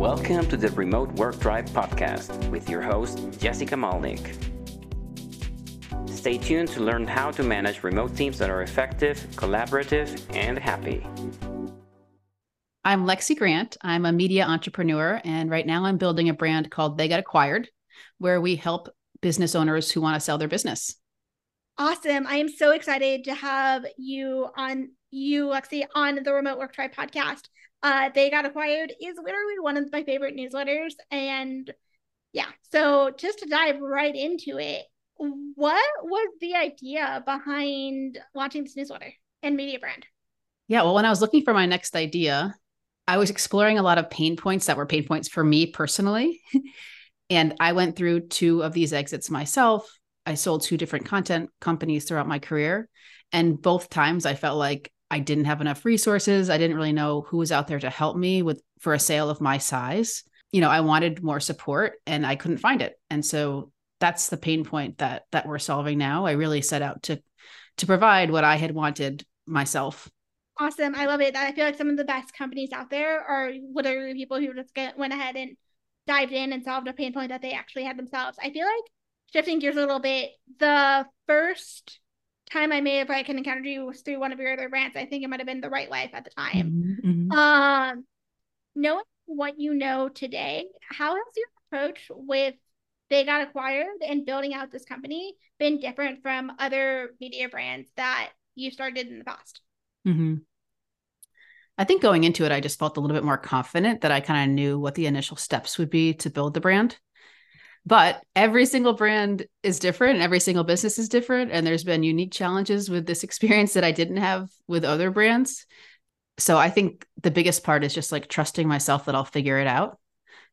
Welcome to the Remote Work Tribe podcast with your host, Jessica Malnik. Stay tuned to learn how to manage remote teams that are effective, collaborative, and happy. I'm Lexi Grant. I'm a media entrepreneur, and right now I'm building a brand called They Got Acquired, where we help business owners who want to sell their business. Awesome. I am so excited to have you on you, Lexi, on the Remote Work Tribe podcast. Uh, they got acquired is literally one of my favorite newsletters. And yeah, so just to dive right into it, what was the idea behind launching this newsletter and media brand? Yeah, well, when I was looking for my next idea, I was exploring a lot of pain points that were pain points for me personally. and I went through two of these exits myself. I sold two different content companies throughout my career. And both times I felt like I didn't have enough resources. I didn't really know who was out there to help me with for a sale of my size. You know, I wanted more support and I couldn't find it. And so that's the pain point that that we're solving now. I really set out to to provide what I had wanted myself. Awesome. I love it. I feel like some of the best companies out there are literally people who just get, went ahead and dived in and solved a pain point that they actually had themselves. I feel like shifting gears a little bit, the first time I may have like encountered you was through one of your other rants. I think it might have been the Write Life at the time. Mm-hmm. Um, knowing what you know today, how has your approach with they got acquired and building out this company been different from other media brands that you started in the past? Mm-hmm. I think going into it, I just felt a little bit more confident that I kind of knew what the initial steps would be to build the brand. But every single brand is different and every single business is different. And there's been unique challenges with this experience that I didn't have with other brands. So I think the biggest part is just like trusting myself that I'll figure it out.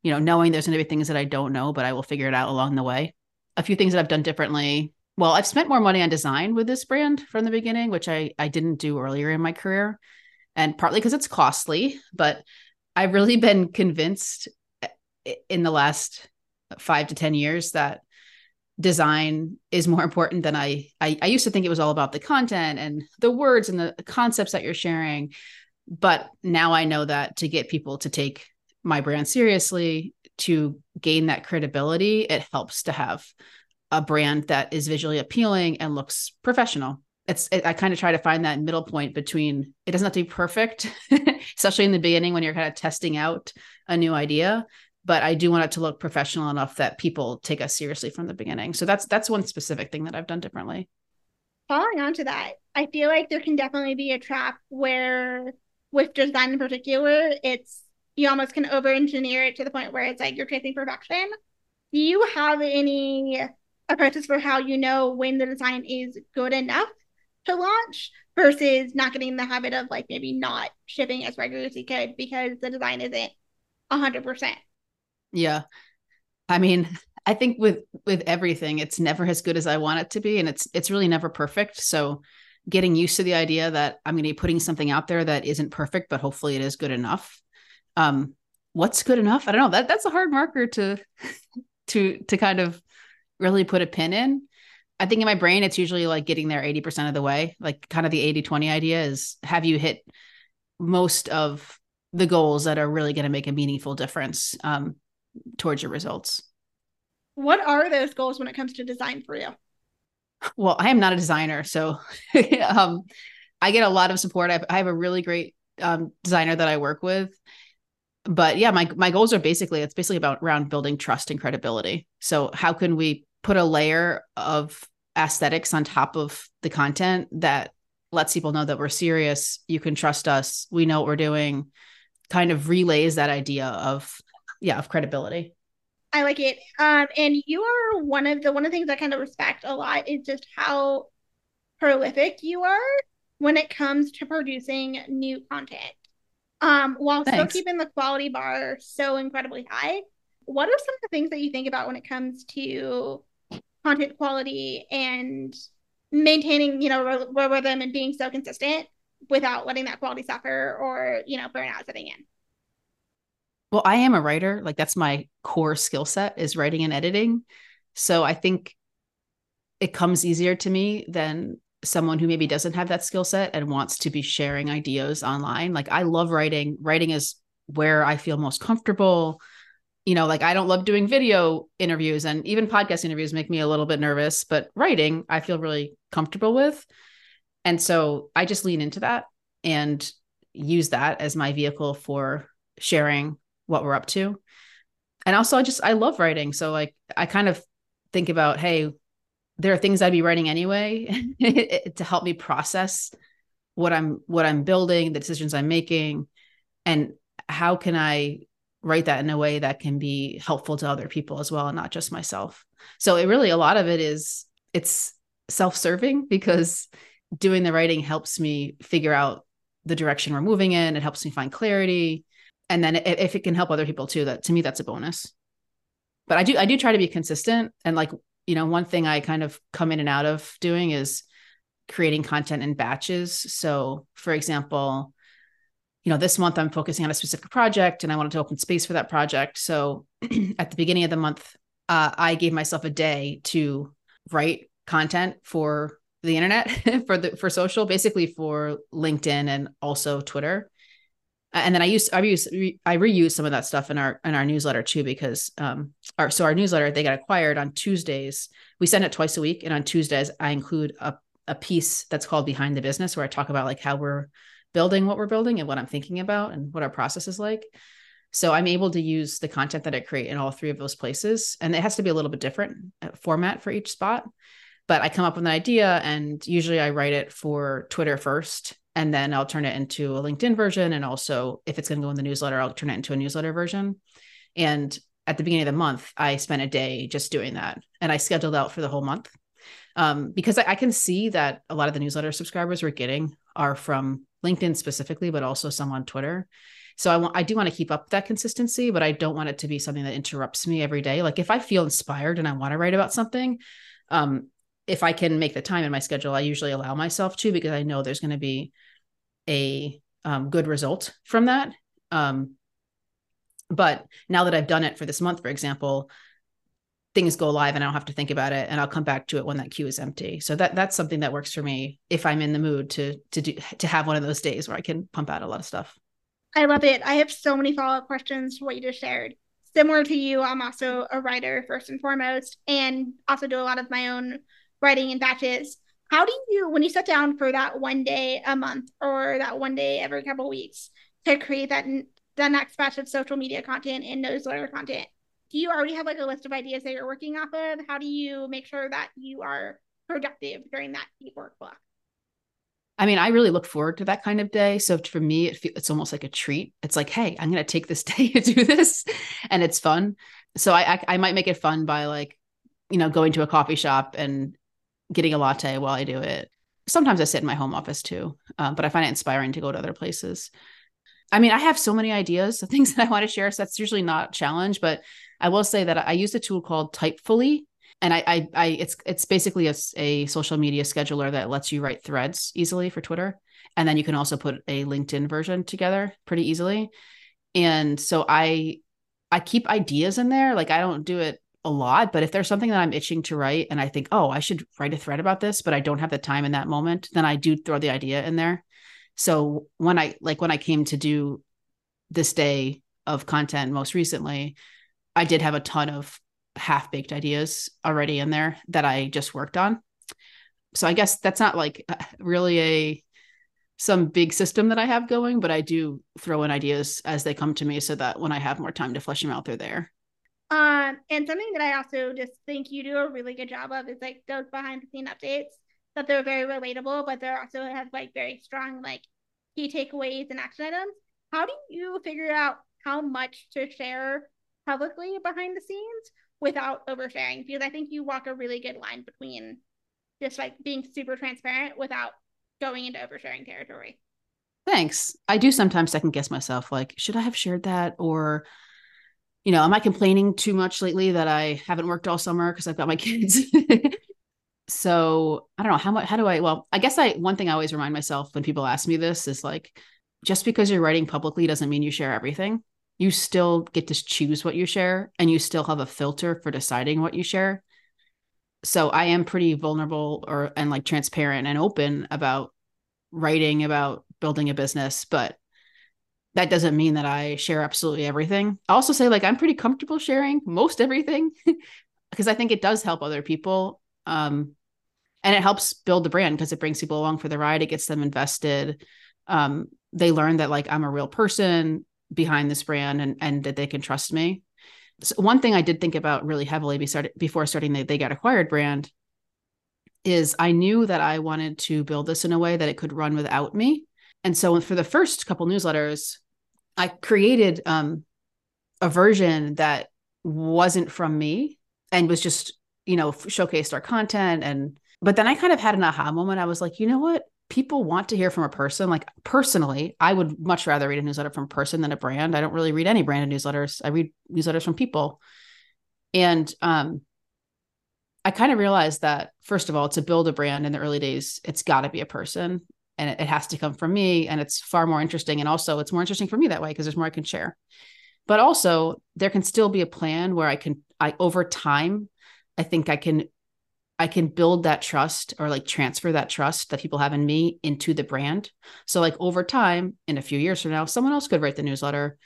You know, knowing there's going to be things that I don't know, but I will figure it out along the way. A few things that I've done differently. Well, I've spent more money on design with this brand from the beginning, which I I didn't do earlier in my career, and partly because it's costly. But I've really been convinced eh, in the last five to 10 years that design is more important than I, I, I used to think it was all about the content and the words and the concepts that you're sharing. But now i know that to get people to take my brand seriously to gain that credibility it helps to have a brand that is visually appealing and looks professional. It's it, i kind of try to find that middle point between it doesn't have to be perfect especially in the beginning when you're kind of testing out a new idea but I do want it to look professional enough that people take us seriously from the beginning. So that's that's one specific thing that I've done differently. Following on to that, I feel like there can definitely be a trap where with design in particular, it's you almost can over engineer it to the point where it's like you're chasing perfection. Do you have any approaches for how you know when the design is good enough to launch versus not getting in the habit of like maybe not shipping as regularly as you could because the design isn't hundred percent? Yeah. I mean, I think with with everything, it's never as good as I want it to be and it's it's really never perfect. So getting used to the idea that I'm going to be putting something out there that isn't perfect, but hopefully it is good enough. Um, what's good enough? I don't know. That that's a hard marker to to to kind of really put a pin in. I think in my brain, it's usually like getting there 80% of the way. Like kind of the 80 20 idea is have you hit most of the goals that are really going to make a meaningful difference? Um, towards your results. What are those goals when it comes to design for you? Well, I am not a designer, so um, I get a lot of support. I have, I have a really great um, designer that I work with, but yeah, my my goals are basically it's basically about around building trust and credibility. So how can we put a layer of aesthetics on top of the content that lets people know that we're serious, you can trust us, we know what we're doing, kind of relays that idea of yeah of credibility. I like it. Um and you are one of the one of the things i kind of respect a lot is just how prolific you are when it comes to producing new content. Um while Thanks. still keeping the quality bar so incredibly high what are some of the things that you think about when it comes to content quality and maintaining you know rhythm and being so consistent without letting that quality suffer or you know burnout setting in well i am a writer like that's my core skill set is writing and editing so i think it comes easier to me than someone who maybe doesn't have that skill set and wants to be sharing ideas online like i love writing writing is where I feel most comfortable. You know, like I don't love doing video interviews and even podcast interviews make me a little bit nervous, but writing I feel really comfortable with. And so I just lean into that and use that as my vehicle for sharing what we're up to. And also I just I love writing. So like I kind of think about, hey, there are things I'd be writing anyway to help me process what I'm what I'm building, the decisions I'm making, and how can I write that in a way that can be helpful to other people as well and not just myself. So it really a lot of it is it's self-serving because doing the writing helps me figure out the direction we're moving in, it helps me find clarity. And then if it can help other people too, that to me that's a bonus. But I do I do try to be consistent and like you know, one thing I kind of come in and out of doing is creating content in batches. So, for example, you know, this month I'm focusing on a specific project and I wanted to open space for that project. So, at the beginning of the month, uh, I gave myself a day to write content for the internet for the for social basically for linkedin and also twitter and then I use I use I reuse some of that stuff in our in our newsletter too because um our so our newsletter they got acquired on Tuesdays. We send it twice a week, and on Tuesdays I include a a piece that's called Behind the Business where I talk about like how we're building what we're building and what I'm thinking about and what our process is like. So I'm able to use the content that I create in all three of those places, and it has to be a little bit different uh, format for each spot. But I come up with an idea, and usually I write it for Twitter first, and then I'll turn it into a LinkedIn version. And also, if it's going to go in the newsletter, I'll turn it into a newsletter version. And at the beginning of the month, I spent a day just doing that, and I scheduled out for the whole month um, because I, I can see that a lot of the newsletter subscribers we're getting are from LinkedIn specifically, but also some on Twitter. So I want I do want to keep up that consistency, but I don't want it to be something that interrupts me every day. Like if I feel inspired and I want to write about something, um, if I can make the time in my schedule, I usually allow myself to because I know there's going to be a um, good result from that. Um, but now that I've done it for this month, for example, things go live and I don't have to think about it, and I'll come back to it when that queue is empty. So that that's something that works for me if I'm in the mood to to do to have one of those days where I can pump out a lot of stuff. I love it. I have so many follow up questions for what you just shared. Similar to you, I'm also a writer first and foremost, and also do a lot of my own writing in batches. How do you, when you sit down for that one day a month or that one day every couple weeks to create that the next batch of social media content and newsletter content, do you already have like a list of ideas that you're working off of? How do you make sure that you are productive during that deep work block? I mean, I really look forward to that kind of day. So for me, it it's almost like a treat. It's like, hey, I'm going to take this day to do this, and it's fun. So I, I I might make it fun by like, you know, going to a coffee shop and getting a latte while I do it. Sometimes I sit in my home office too, um, but I find it inspiring to go to other places. I mean, I have so many ideas of things that I want to share. So that's usually not a challenge, but I will say that I use a tool called Typefully. And I, I, I it's it's basically a, a social media scheduler that lets you write threads easily for Twitter, and then you can also put a LinkedIn version together pretty easily. And so I, I keep ideas in there. Like I don't do it a lot, but if there's something that I'm itching to write and I think, oh, I should write a thread about this, but I don't have the time in that moment, then I do throw the idea in there. So when I like when I came to do this day of content most recently, I did have a ton of half baked ideas already in there that I just worked on. So I guess that's not like really a some big system that I have going, but I do throw in ideas as they come to me so that when I have more time to flesh them out, they're there. Um, and something that I also just think you do a really good job of is like those behind the scene updates that they're very relatable, but they're also have like very strong like key takeaways and action items. How do you figure out how much to share publicly behind the scenes without oversharing? Because I think you walk a really good line between just like being super transparent without going into oversharing territory. Thanks. I do sometimes second guess myself, like, should I have shared that? Or you know, am I complaining too much lately that I haven't worked all summer because I've got my kids? so I don't know how much, how do I, well, I guess I, one thing I always remind myself when people ask me this is like, just because you're writing publicly doesn't mean you share everything. You still get to choose what you share and you still have a filter for deciding what you share. So I am pretty vulnerable or, and like transparent and open about writing about building a business, but that doesn't mean that I share absolutely everything. I also say like I'm pretty comfortable sharing most everything because I think it does help other people. Um, and it helps build the brand because it brings people along for the ride. It gets them invested. Um, they learn that like I'm a real person behind this brand and and that they can trust me. So one thing I did think about really heavily before starting the They Got Acquired brand is I knew that I wanted to build this in a way that it could run without me. And so for the first couple newsletters, I created um, a version that wasn't from me and was just, you know, showcased our content. And, but then I kind of had an aha moment. I was like, you know what? People want to hear from a person. Like personally, I would much rather read a newsletter from a person than a brand. I don't really read any branded newsletters. I read newsletters from people. And um, I kind of realized that first of all, to build a brand in the early days, it's got to be a person and it, it has to come from me and it's far more interesting and also it's more interesting for me that way because there's more I can share. But also there can still be a plan where I can I over time I think I can I can build that trust or like transfer that trust that people have in me into the brand. So like over time in a few years from now someone else could write the newsletter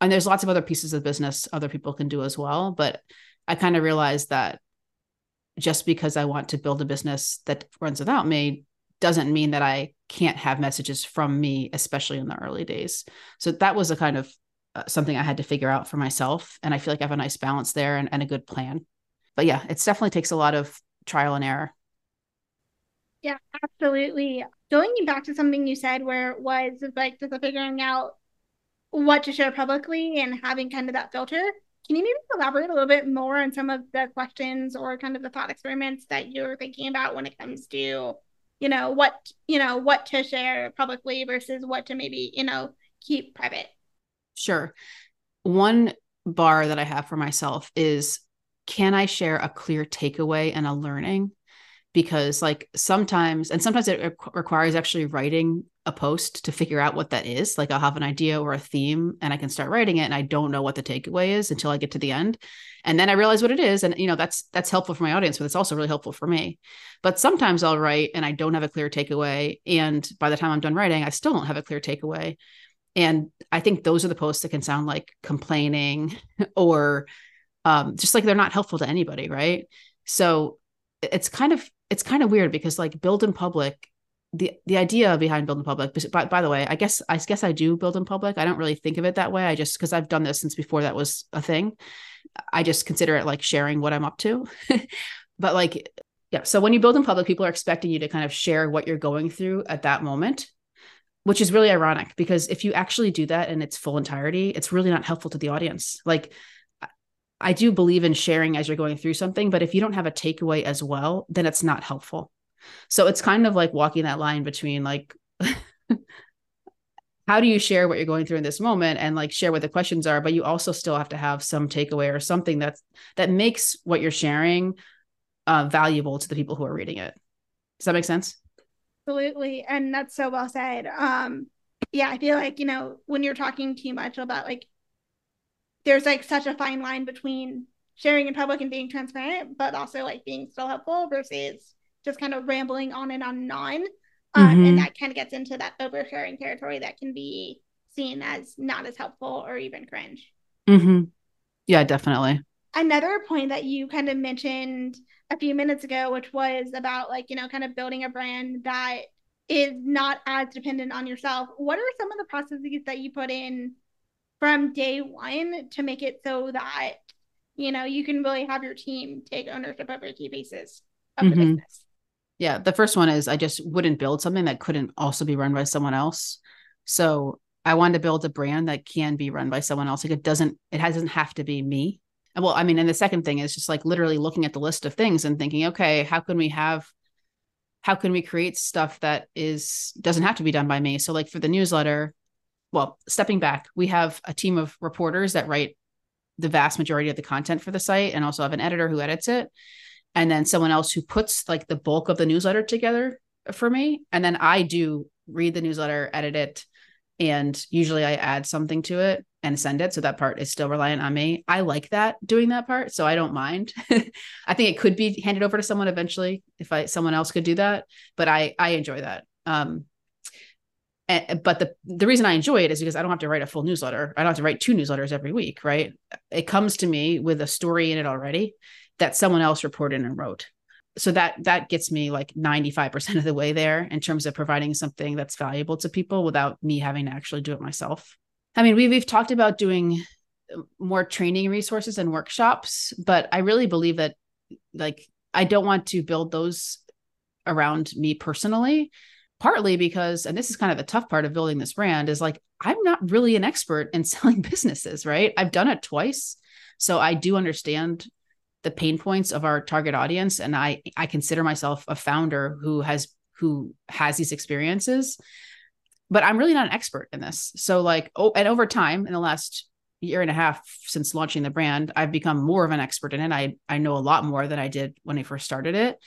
and there's lots of other pieces of business other people can do as well, but I kind of realized that just because I want to build a business that runs without me doesn't mean that I can't have messages from me, especially in the early days. So that was a kind of uh, something I had to figure out for myself. And I feel like I have a nice balance there and, and a good plan. But yeah, it definitely takes a lot of trial and error. Yeah, absolutely. Going back to something you said where it was like just figuring out what to share publicly and having kind of that filter. Can you maybe elaborate a little bit more on some of the questions or kind of the thought experiments that you're thinking about when it comes to, you know, what, you know, what to share publicly versus what to maybe, you know, keep private? Sure. One bar that I have for myself is can I share a clear takeaway and a learning? Because, like, sometimes, and sometimes it requires actually writing a post to figure out what that is. Like I'll have an idea or a theme and I can start writing it and I don't know what the takeaway is until I get to the end. And then I realize what it is. And you know, that's that's helpful for my audience, but it's also really helpful for me. But sometimes I'll write and I don't have a clear takeaway. And by the time I'm done writing, I still don't have a clear takeaway. And I think those are the posts that can sound like complaining or um, just like they're not helpful to anybody, right? So it's kind of it's kind of weird because like build in public the the idea behind build in public by, by the way i guess i guess i do build in public. I don't really think of it that way. I just because i've done this since before that was a thing. I just consider it like sharing what i'm up to. But like yeah so when you build in public people are expecting you to kind of share what you're going through at that moment which is really ironic because if you actually do that in its full entirety it's really not helpful to the audience. Like i do believe in sharing as you're going through something but if you don't have a takeaway as well then it's not helpful so it's kind of like walking that line between like how do you share what you're going through in this moment and like share what the questions are but you also still have to have some takeaway or something that's that makes what you're sharing uh, valuable to the people who are reading it. Does that make sense? Absolutely. And that's so well said. Um yeah i feel like you know when you're talking too much about like there's like such a fine line between sharing in public and being transparent but also like being still helpful versus just kind of rambling on and on and on. Um, mm-hmm. And that kind of gets into that oversharing territory that can be seen as not as helpful or even cringe. Mm-hmm. Yeah, definitely. Another point that you kind of mentioned a few minutes ago, which was about like, you know, kind of building a brand that is not as dependent on yourself. What are some of the processes that you put in from day one to make it so that, you know, you can really have your team take ownership over key pieces of mm-hmm. the business? Yeah, the first one is I just wouldn't build something that couldn't also be run by someone else. So I wanted to build a brand that can be run by someone else. Like it doesn't, it doesn't have to be me. Well, I mean, and the second thing is just like literally looking at the list of things and thinking, okay, how can we have, how can we create stuff that is doesn't have to be done by me? So like for the newsletter, well, stepping back, we have a team of reporters that write the vast majority of the content for the site and also have an editor who edits it and then someone else who puts like the bulk of the newsletter together for me. And then i do read the newsletter edit it and usually i add something to it and send it. So that part is still reliant on me. I like that doing that part so i don't mind. I think it could be handed over to someone eventually if i someone else could do that but i i enjoy that. Um And, but the the reason I enjoy it is because I don't have to write a full newsletter. I don't have to write two newsletters every week, right? It comes to me with a story in it already that someone else reported and wrote. So that that gets me like 95% of the way there in terms of providing something that's valuable to people without me having to actually do it myself. I mean, we, we've talked about doing uh, more training resources and workshops, but I really believe that like I don't want to build those around me personally partly because and this is kind of the tough part of building this brand is like i'm not really an expert in selling businesses right i've done it twice so i do understand the pain points of our target audience and i i consider myself a founder who has who has these experiences but i'm really not an expert in this. So like oh and over time in the last year and a half since launching the brand i've become more of an expert in it. I i know a lot more than i did when i first started it.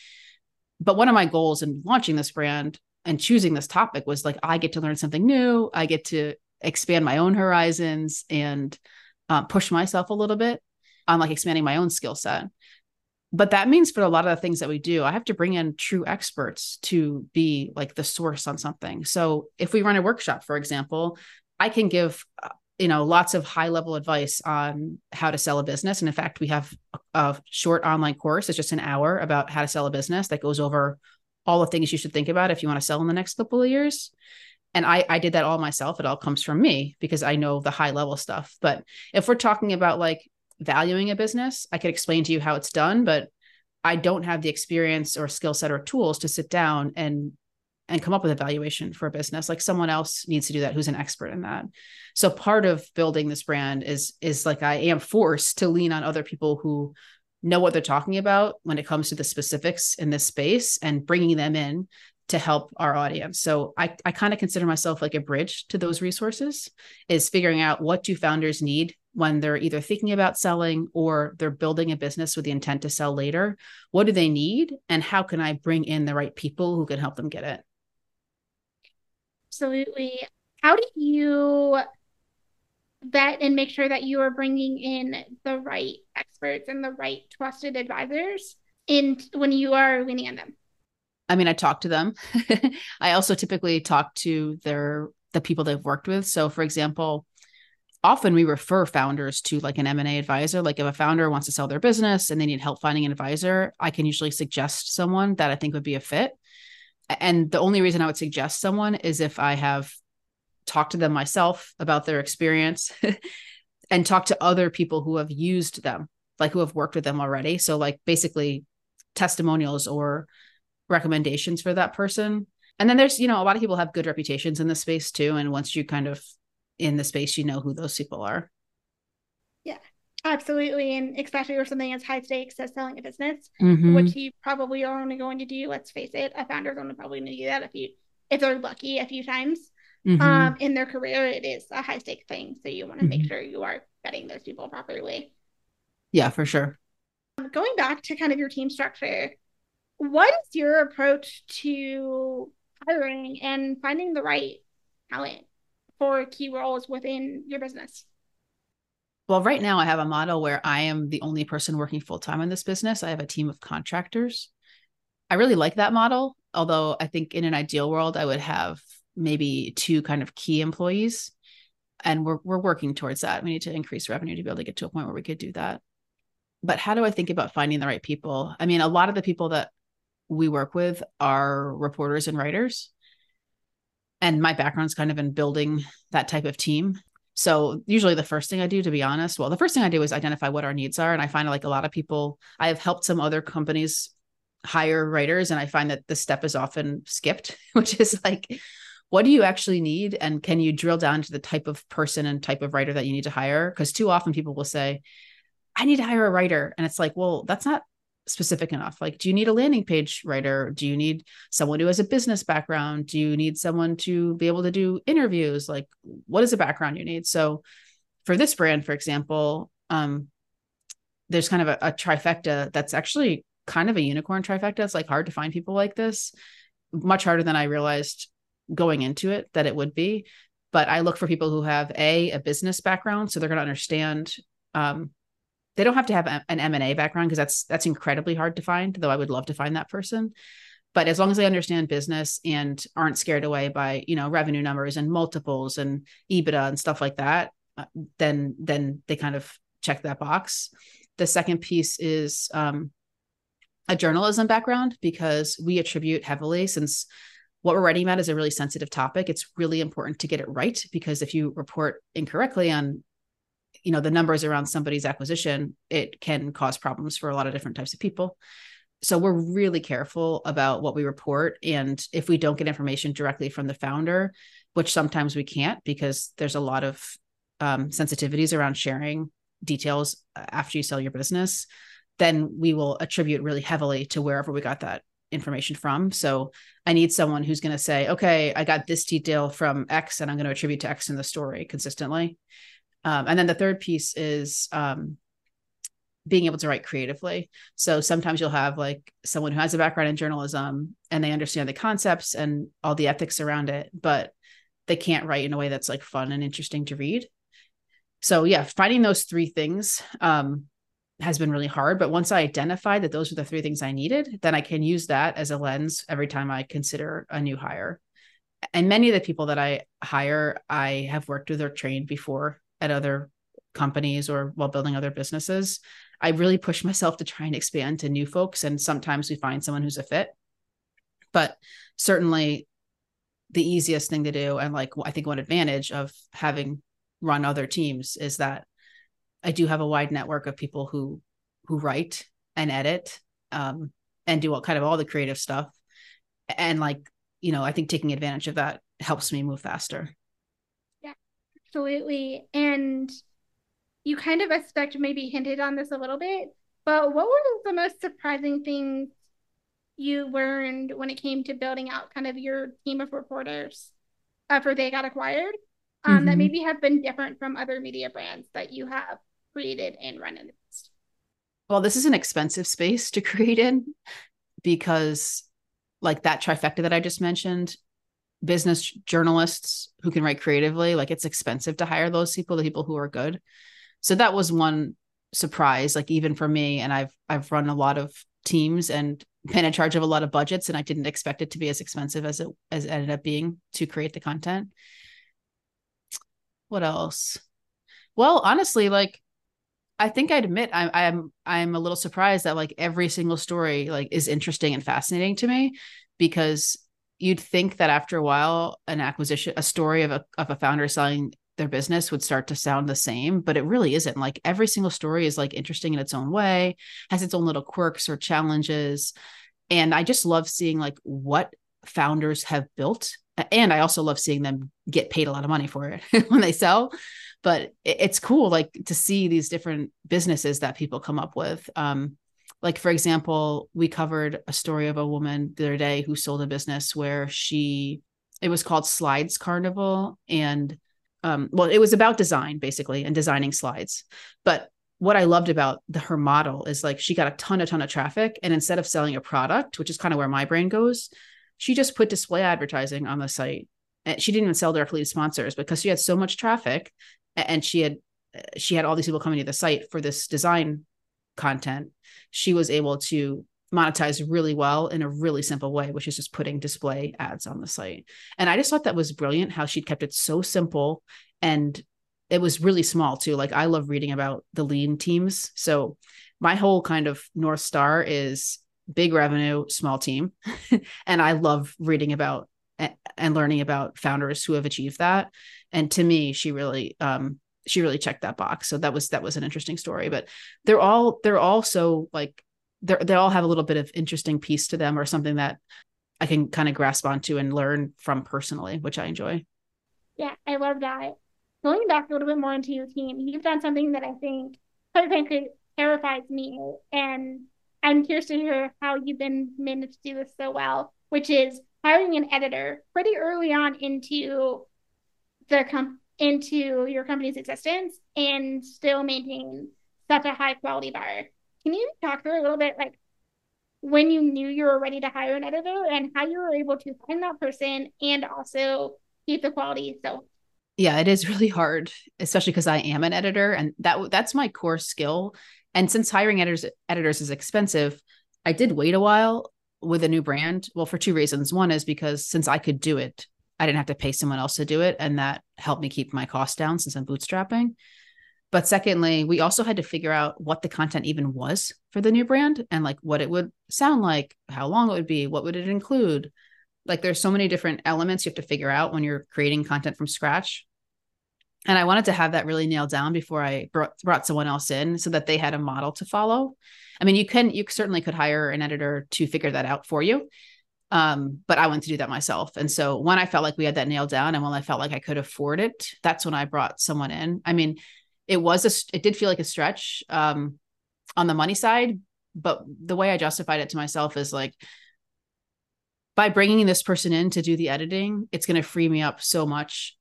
But one of my goals in launching this brand and choosing this topic was like i get to learn something new. I get to expand my own horizons and uh, push myself a little bit on like expanding my own skill set. But that means for a lot of the things that we do i have to bring in true experts to be like the source on something. So if we run a workshop for example i can give uh, you know lots of high level advice on how to sell a business. And in fact we have a, a short online course. It's just an hour about how to sell a business that goes over all the things you should think about if you want to sell in the next couple of years. And I, I did that all myself. It all comes from me because i know the high level stuff. But if we're talking about like valuing a business i could explain to you how it's done but i don't have the experience or skill set or tools to sit down and and come up with a valuation for a business. Like someone else needs to do that who's an expert in that. So part of building this brand is is like i am forced to lean on other people who know what they're talking about when it comes to the specifics in this space and bringing them in to help our audience. So i, I kind of consider myself like a bridge to those resources is figuring out what do founders need when they're either thinking about selling or they're building a business with the intent to sell later what do they need and how can i bring in the right people who can help them get it absolutely. How do you vet and make sure that you are bringing in the right experts and the right trusted advisors in when you are leaning on them? I mean, I talk to them. I also typically talk to their the people they've worked with. So, for example, often we refer founders to like an M&A advisor. Like if a founder wants to sell their business and they need help finding an advisor, I can usually suggest someone that I think would be a fit and the only reason I would suggest someone is if I have talked to them myself about their experience and talked to other people who have used them, like who have worked with them already. So, like basically testimonials or recommendations for that person. And then there's, you know, a lot of people have good reputations in this space too. And once you kind of in the space, you know who those people are. Yeah. Absolutely. And especially with something as high stakes as selling a business, mm-hmm. which you probably are only going to do, let's face it, a founder's only probably going to do that if you if they're lucky a few times mm-hmm. um in their career. It is a high stake thing. So you want to mm-hmm. make sure you are vetting those people properly. Yeah, for sure. Um, going back to kind of your team structure, what is your approach to hiring and finding the right talent for key roles within your business? Well, right now I have a model where I am the only person working full time in this business. I have a team of contractors. I really like that model, although I think in an ideal world I would have maybe two kind of key employees. And we're we're working towards that. We need to increase revenue to be able to get to a point where we could do that. But how do I think about finding the right people? I mean, a lot of the people that we work with are reporters and writers. And my background's kind of in building that type of team. So usually the first thing I do, to be honest, well, the first thing I do is identify what our needs are. And I find like a lot of people, I have helped some other companies hire writers, and I find that the step is often skipped, which is like, what do you actually need? And can you drill down to the type of person and type of writer that you need to hire? Because too often people will say, I need to hire a writer. And it's like, well, that's not specific enough. Like do you need a landing page writer? Do you need someone who has a business background? Do you need someone to be able to do interviews? Like what is the background you need? So for this brand for example um there's kind of a, a trifecta that's actually kind of a unicorn trifecta. It's like hard to find people like this. Much harder than i realized going into it that it would be. But i look for people who have a a business background so they're going to understand um, they don't have to have an M&A background because that's that's incredibly hard to find though I would love to find that person. But as long as they understand business and aren't scared away by you know revenue numbers and multiples and ebitda and stuff like that uh, then then they kind of check that box. The second piece is um, a journalism background because we attribute heavily since what we're writing about is a really sensitive topic it's really important to get it right because if you report incorrectly on you know the numbers around somebody's acquisition it can cause problems for a lot of different types of people. So we're really careful about what we report and if we don't get information directly from the founder which sometimes we can't because there's a lot of um, sensitivities around sharing details after you sell your business then we will attribute really heavily to wherever we got that information from. So i need someone who's going to say okay i got this detail from x and i'm going to attribute to x in the story consistently um, and then the third piece is um, being able to write creatively. So sometimes you'll have like someone who has a background in journalism and they understand the concepts and all the ethics around it, but they can't write in a way that's like fun and interesting to read. So yeah, finding those three things um, has been really hard. But once I identified that those were the three things I needed, then I can use that as a lens every time I consider a new hire. And many of the people that I hire, I have worked with or trained before at other companies or while building other businesses. I really push myself to try and expand to new folks. And sometimes we find someone who's a fit. But certainly the easiest thing to do, and like I think one advantage of having run other teams is that I do have a wide network of people who who write and edit um, and do all kind of all the creative stuff. And like, you know, I think taking advantage of that helps me move faster. Absolutely. And you kind of expect maybe hinted on this a little bit, but what were the most surprising things you learned when it came to building out kind of your team of reporters after they got acquired um, mm-hmm. that maybe have been different from other media brands that you have created and run in the? Well, this is an expensive space to create in because, like that trifecta that I just mentioned, business journalists who can write creatively, like it's expensive to hire those people, the people who are good. So that was one surprise like even for me and i've i've run a lot of teams and been in charge of a lot of budgets and i didn't expect it to be as expensive as it as it ended up being to create the content. What else? Well honestly like i think i'd admit i'm i'm i'm a little surprised that like every single story like is interesting and fascinating to me because you'd think that after a while an acquisition a story of a of a founder selling their business would start to sound the same but it really isn't. Like every single story is like interesting in its own way has its own little quirks or challenges. And i just love seeing like what founders have built and i also love seeing them get paid a lot of money for it when they sell. But it's cool like to see these different businesses that people come up with. Um like for example we covered a story of a woman the other day who sold a business where she it was called SlidesCarnival and um, well, it was about design basically and designing slides. But what I loved about the, her model is like she got a ton, a ton of traffic, and instead of selling a product, which is kind of where my brain goes, she just put display advertising on the site. And she didn't even sell directly to sponsors because she had so much traffic, and she had she had all these people coming to the site for this design content. She was able to monetize really well in a really simple way, which is just putting display ads on the site. And I just thought that was brilliant how she kept it so simple and it was really small too. Like I love reading about the lean teams. So my whole kind of North Star is big revenue, small team. and I love reading about and learning about founders who have achieved that. And to me, she really um she really checked that box. So that was that was an interesting story. But they're all they're all so like they they all have a little bit of interesting piece to them or something that I can kind of grasp onto and learn from personally, which I enjoy. Yeah, I love that. Going back a little bit more into your team, you've done something that I think, quite frankly, terrifies me. And I'm curious to hear how you've been managed to do this so well, which is hiring an editor pretty early on into the com- into your company's existence and still maintain such a high quality bar. Can you talk through a little bit like when you knew you were ready to hire an editor and how you were able to find that person and also keep the quality so yeah it is really hard especially because i am an editor and that that's my core skill and since hiring editors editors is expensive i did wait a while with a new brand? Well, for two reasons. One is because since I could do it, I didn't have to pay someone else to do it. And that helped me keep my costs down since I'm bootstrapping. But secondly, we also had to figure out what the content even was for the new brand and like what it would sound like, how long it would be, what would it include. Like there's so many different elements you have to figure out when you're creating content from scratch. And I wanted to have that really nailed down before I brought, brought someone else in so that they had a model to follow. I mean, you can, you certainly could hire an editor to figure that out for you. Um, but I wanted to do that myself. And so when I felt like we had that nailed down and when I felt like I could afford it, that's when I brought someone in. I mean, it was a, it did feel like a stretch um, on the money side, but the way I justified it to myself is like, by bringing this person in to do the editing, it's going to free me up so much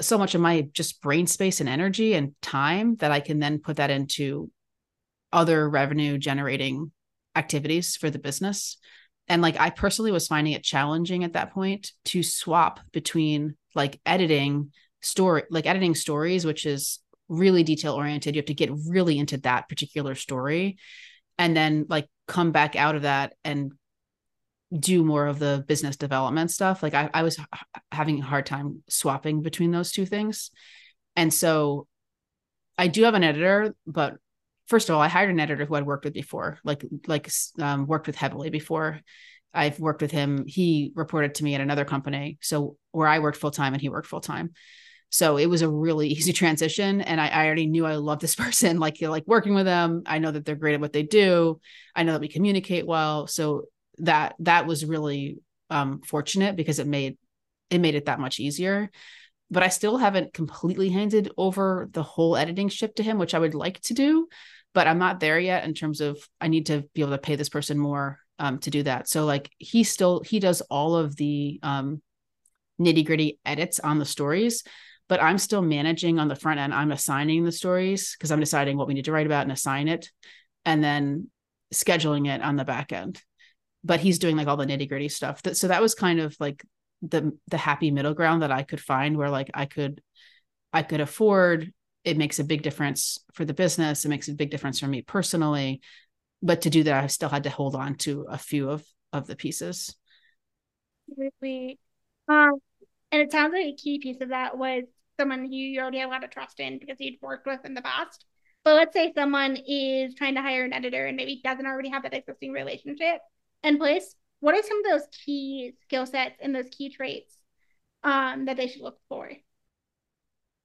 so much of my just brain space and energy and time that I can then put that into other revenue generating activities for the business. And like I personally was finding it challenging at that point to swap between like editing story, like editing stories, which is really detail oriented. You have to get really into that particular story and then like come back out of that and do more of the business development stuff. Like I, I was having a hard time swapping between those two things. And so I do have an editor, but first of all, I hired an editor who I'd worked with before, like, like, um, worked with heavily before. I've worked with him. He reported to me at another company. So where I worked full time and he worked full time. So it was a really easy transition. And I, I already knew I loved this person, like, like working with them. I know that they're great at what they do. I know that we communicate well. So that that was really um, fortunate because it made it made it that much easier but i still haven't completely handed over the whole editing ship to him which i would like to do but i'm not there yet in terms of i need to be able to pay this person more um, to do that. So like he still he does all of the um, nitty gritty edits on the stories but i'm still managing on the front end. I'm assigning the stories because i'm deciding what we need to write about and assign it and then scheduling it on the back end. But he's doing like all the nitty gritty stuff. That, so that was kind of like the the happy middle ground that I could find where like I could I could afford it makes a big difference for the business. It makes a big difference for me personally. But to do that, I still had to hold on to a few of of the pieces. Really, um, and it sounds like a key piece of that was someone you already had a lot of trust in because you'd worked with in the past. But let's say someone is trying to hire an editor and maybe doesn't already have that existing relationship in place, what are some of those key skill sets and those key traits um, that they should look for?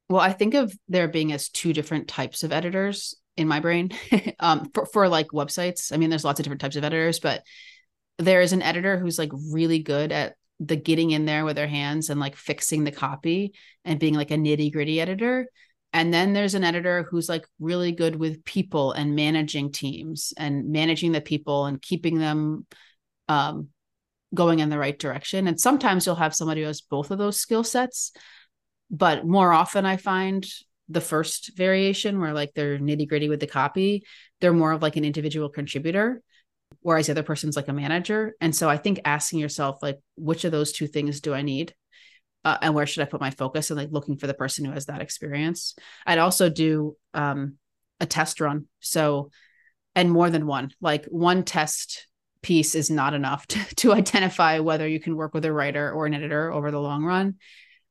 Well, I think of there being as two different types of editors in my brain um, for, for like websites. I mean, there's lots of different types of editors, but there is an editor who's like really good at the getting in there with their hands and like fixing the copy and being like a nitty gritty editor. And then there's an editor who's like really good with people and managing teams and managing the people and keeping them um, going in the right direction. And sometimes you'll have somebody who has both of those skill sets, but more often I find the first variation where like they're nitty gritty with the copy, they're more of like an individual contributor, whereas the other person's like a manager. And so I think asking yourself like, which of those two things do I need? Uh, and where should I put my focus and like looking for the person who has that experience. I'd also do um, a test run. So, and more than one, like one test piece is not enough to, to identify whether you can work with a writer or an editor over the long run.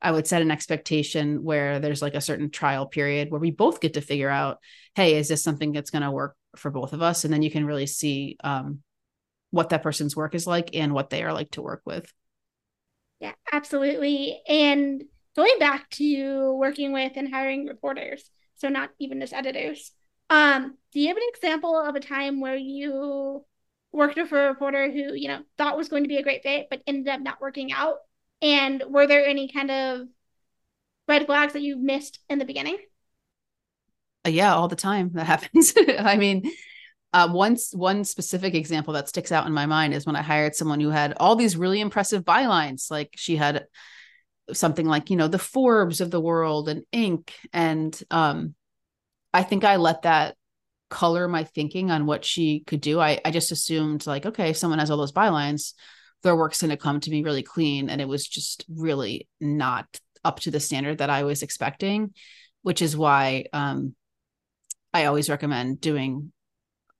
I would set an expectation where there's like a certain trial period where we both get to figure out, hey, is this something that's going to work for both of us? And then you can really see um, what that person's work is like and what they are like to work with. Yeah, absolutely. And going back to working with and hiring reporters, so not even just editors. Um, do you have an example of a time where you worked with a reporter who, you know, thought was going to be a great fit, but ended up not working out? And were there any kind of red flags that you missed in the beginning? Uh, yeah, all the time that happens. I mean, uh, one one specific example that sticks out in my mind is when I hired someone who had all these really impressive bylines. Like she had something like you know the Forbes of the world and Inc. And um, I think I let that color my thinking on what she could do. I, I just assumed like, okay, if someone has all those bylines, their work's going to come to me really clean. And it was just really not up to the standard that I was expecting, which is why um, I always recommend doing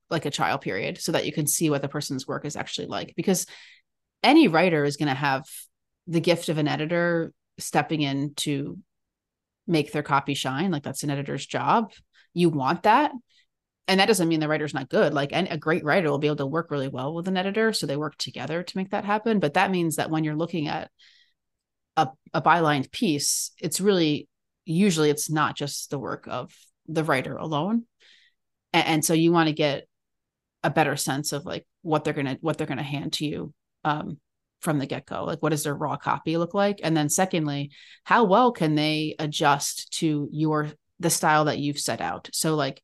like a trial period so that you can see what the person's work is actually like because any writer is going to have the gift of an editor stepping in to make their copy shine like that's an editor's job you want that and that doesn't mean the writer's not good like and a great writer will be able to work really well with an editor so they work together to make that happen but that means that when you're looking at a, a bylined piece it's really usually it's not just the work of the writer alone and, and so you want to get a better sense of like what they're gonna what they're gonna hand to you um, from the get-go like what does their raw copy look like? And then secondly how well can they adjust to your the style that you've set out? So like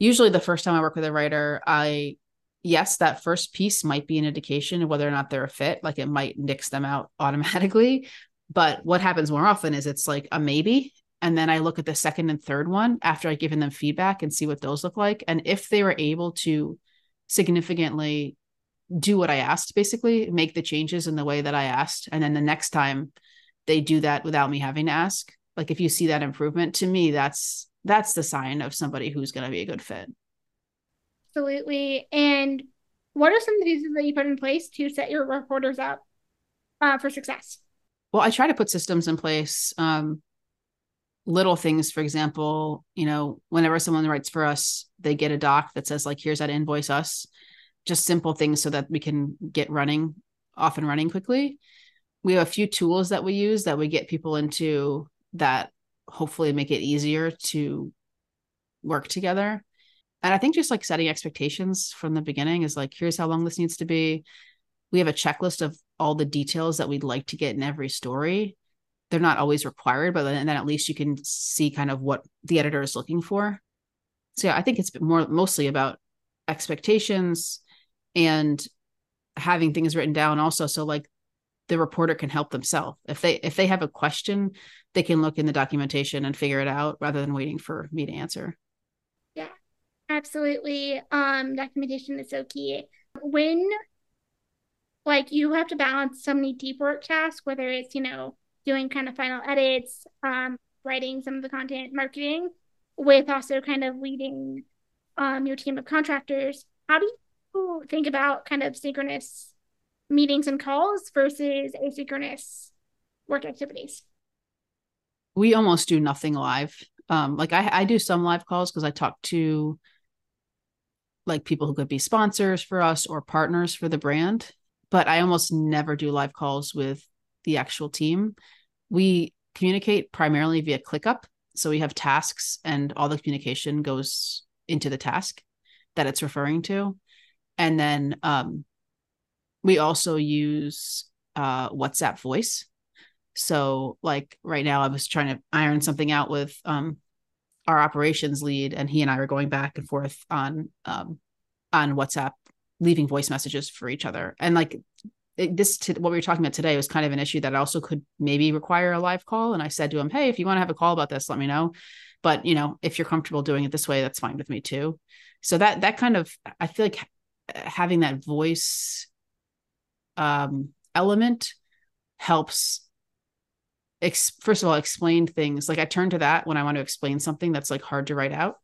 usually the first time i work with a writer i yes that first piece might be an indication of whether or not they're a fit like it might nix them out automatically but what happens more often is it's like a maybe and then i look at the second and third one after i've given them feedback and see what those look like and if they were able to significantly do what I asked, basically, make the changes in the way that I asked. And then the next time they do that without me having to ask. Like if you see that improvement, to me, that's that's the sign of somebody who's going to be a good fit. Absolutely. And what are some of the pieces that you put in place to set your reporters up uh, for success? Well, I try to put systems in place. Um, little things, for example, you know, whenever someone writes for us, they get a doc that says like, "Here's how to invoice us." just simple things so that we can get running off and running quickly. We have a few tools that we use that we get people into that hopefully make it easier to work together. And I think just like setting expectations from the beginning is like, here's how long this needs to be. We have a checklist of all the details that we'd like to get in every story. They're not always required, but then, then at least you can see kind of what the editor is looking for. So yeah, I think it's more mostly about expectations, and having things written down also so like the reporter can help themselves if they if they have a question they can look in the documentation and figure it out rather than waiting for me to answer. Yeah absolutely. Um documentation is so key. When like you have to balance so many deep work tasks whether it's you know doing kind of final edits um writing some of the content marketing with also kind of leading um your team of contractors how do you think about kind of synchronous meetings and calls versus asynchronous work activities? We almost do nothing live. Um, like I, I do some live calls because I talk to like people who could be sponsors for us or partners for the brand, but I almost never do live calls with the actual team. We communicate primarily via ClickUp. So we have tasks and all the communication goes into the task that it's referring to and then um, we also use uh, WhatsApp voice. So, like right now, I was trying to iron something out with um, our operations lead, and he and I were going back and forth on um, on WhatsApp, leaving voice messages for each other. And like it, this, t- what we were talking about today was kind of an issue that also could maybe require a live call. And I said to him, "Hey, if you want to have a call about this, let me know." But you know, if you're comfortable doing it this way, that's fine with me too. So that that kind of, I feel like having that voice um, element helps ex- first of all explain things. Like i turn to that when i want to explain something that's like hard to write out.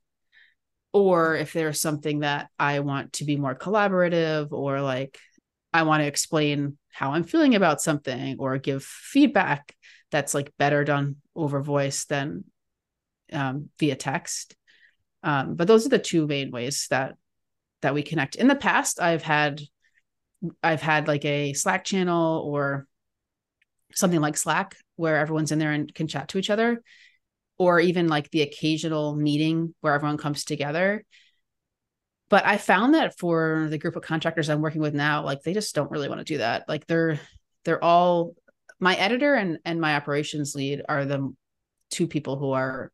Or if there's something that i want to be more collaborative or like i want to explain how i'm feeling about something or give feedback that's like better done over voice than um, via text. Um, but those are the two main ways that that we connect. In the past, I've had I've had like a Slack channel or something like Slack where everyone's in there and can chat to each other, or even like the occasional meeting where everyone comes together. But I found that for the group of contractors I'm working with now, like they just don't really want to do that. Like they're they're all my editor and and my operations lead are the two people who are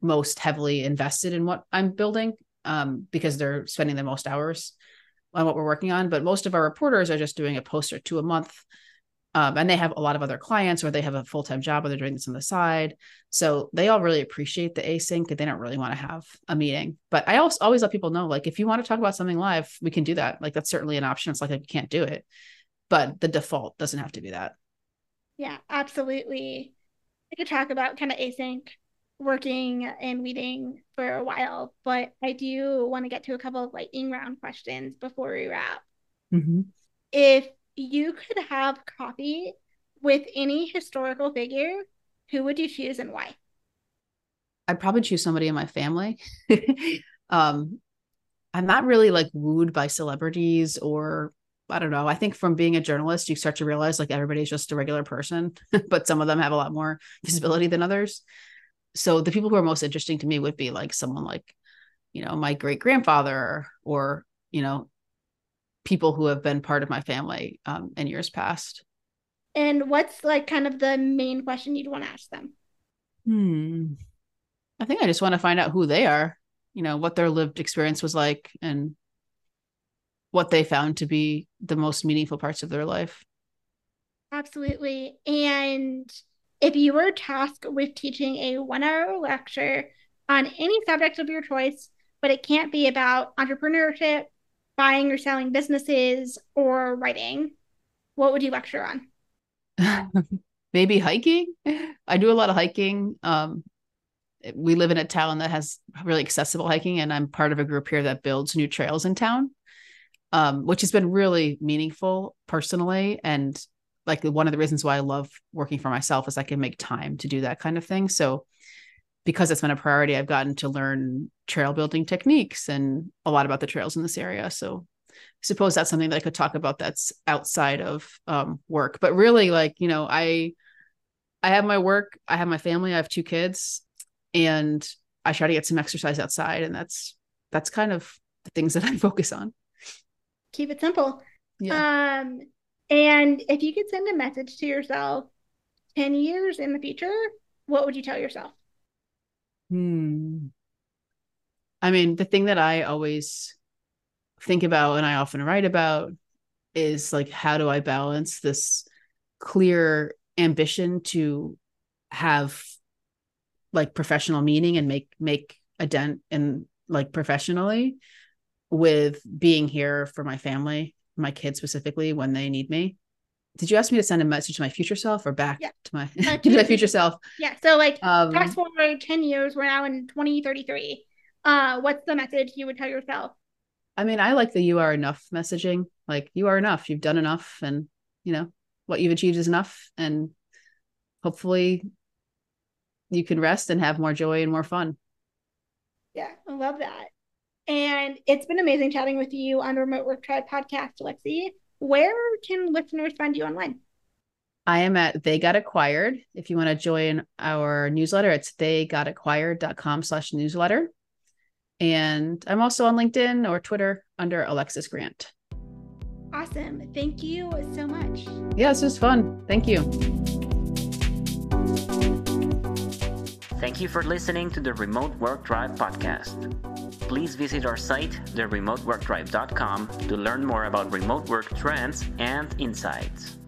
most heavily invested in what I'm building um, because they're spending the most hours on what we're working on. But most of our reporters are just doing a post or two a month. Um, and they have a lot of other clients or they have a full-time job or they're doing this on the side. So they all really appreciate the async and they don't really want to have a meeting. But I also always let people know, like, if you want to talk about something live, we can do that. Like that's certainly an option. It's like you can't do it, but the default doesn't have to be that. Yeah, absolutely. We could talk about kind of async working and leading for a while, but I do want to get to a couple of lightning round questions before we wrap. Mm-hmm. If you could have coffee with any historical figure, who would you choose and why? I'd probably choose somebody in my family. um, I'm not really like wooed by celebrities or I don't know. I think from being a journalist, you start to realize like everybody's just a regular person, but some of them have a lot more visibility than others. So the people who are most interesting to me would be like someone like, you know, my great grandfather or, you know, people who have been part of my family um, in years past. And what's like kind of the main question you'd want to ask them? Hmm. I think I just want to find out who they are, you know, what their lived experience was like and what they found to be the most meaningful parts of their life. Absolutely. And if you were tasked with teaching a one hour lecture on any subject of your choice, but it can't be about entrepreneurship, buying or selling businesses, or writing, what would you lecture on? Maybe hiking. I do a lot of hiking. Um, we live in a town that has really accessible hiking, and I'm part of a group here that builds new trails in town um, which has been really meaningful personally. And like one of the reasons why I love working for myself is I can make time to do that kind of thing. So because it's been a priority, I've gotten to learn trail building techniques and a lot about the trails in this area. So I suppose that's something that I could talk about that's outside of um, work. But really, like, you know, I I have my work, I have my family, I have two kids, and I try to get some exercise outside. And that's that's kind of the things that I focus on keep it simple. Yeah. Um, and if you could send a message to yourself 10 years in the future, what would you tell yourself? Hmm. I mean, the thing that I always think about and I often write about is like, how do I balance this clear ambition to have like professional meaning and make make a dent in like professionally with being here for my family, my kids specifically when they need me. Did you ask me to send a message to my future self or back yeah. to my to my future self? Yeah. So like um, fast forward 10 years, we're now in 2033. Uh what's the message you would tell yourself? I mean, I like the you are enough messaging. Like you are enough. You've done enough and you know, what you've achieved is enough. And hopefully you can rest and have more joy and more fun. Yeah, I love that. And it's been amazing chatting with you on the Remote Work Tribe podcast, Lexi. Where can listeners find you online? I am at They Got Acquired. If you want to join our newsletter, it's theygotacquired.com slash newsletter. And I'm also on LinkedIn or Twitter under Alexis Grant. Awesome. Thank you so much. Yeah, this was fun. Thank you. Thank you for listening to the Remote Work Tribe podcast please visit our site, theremoteworktribe.com, to learn more about remote work trends and insights.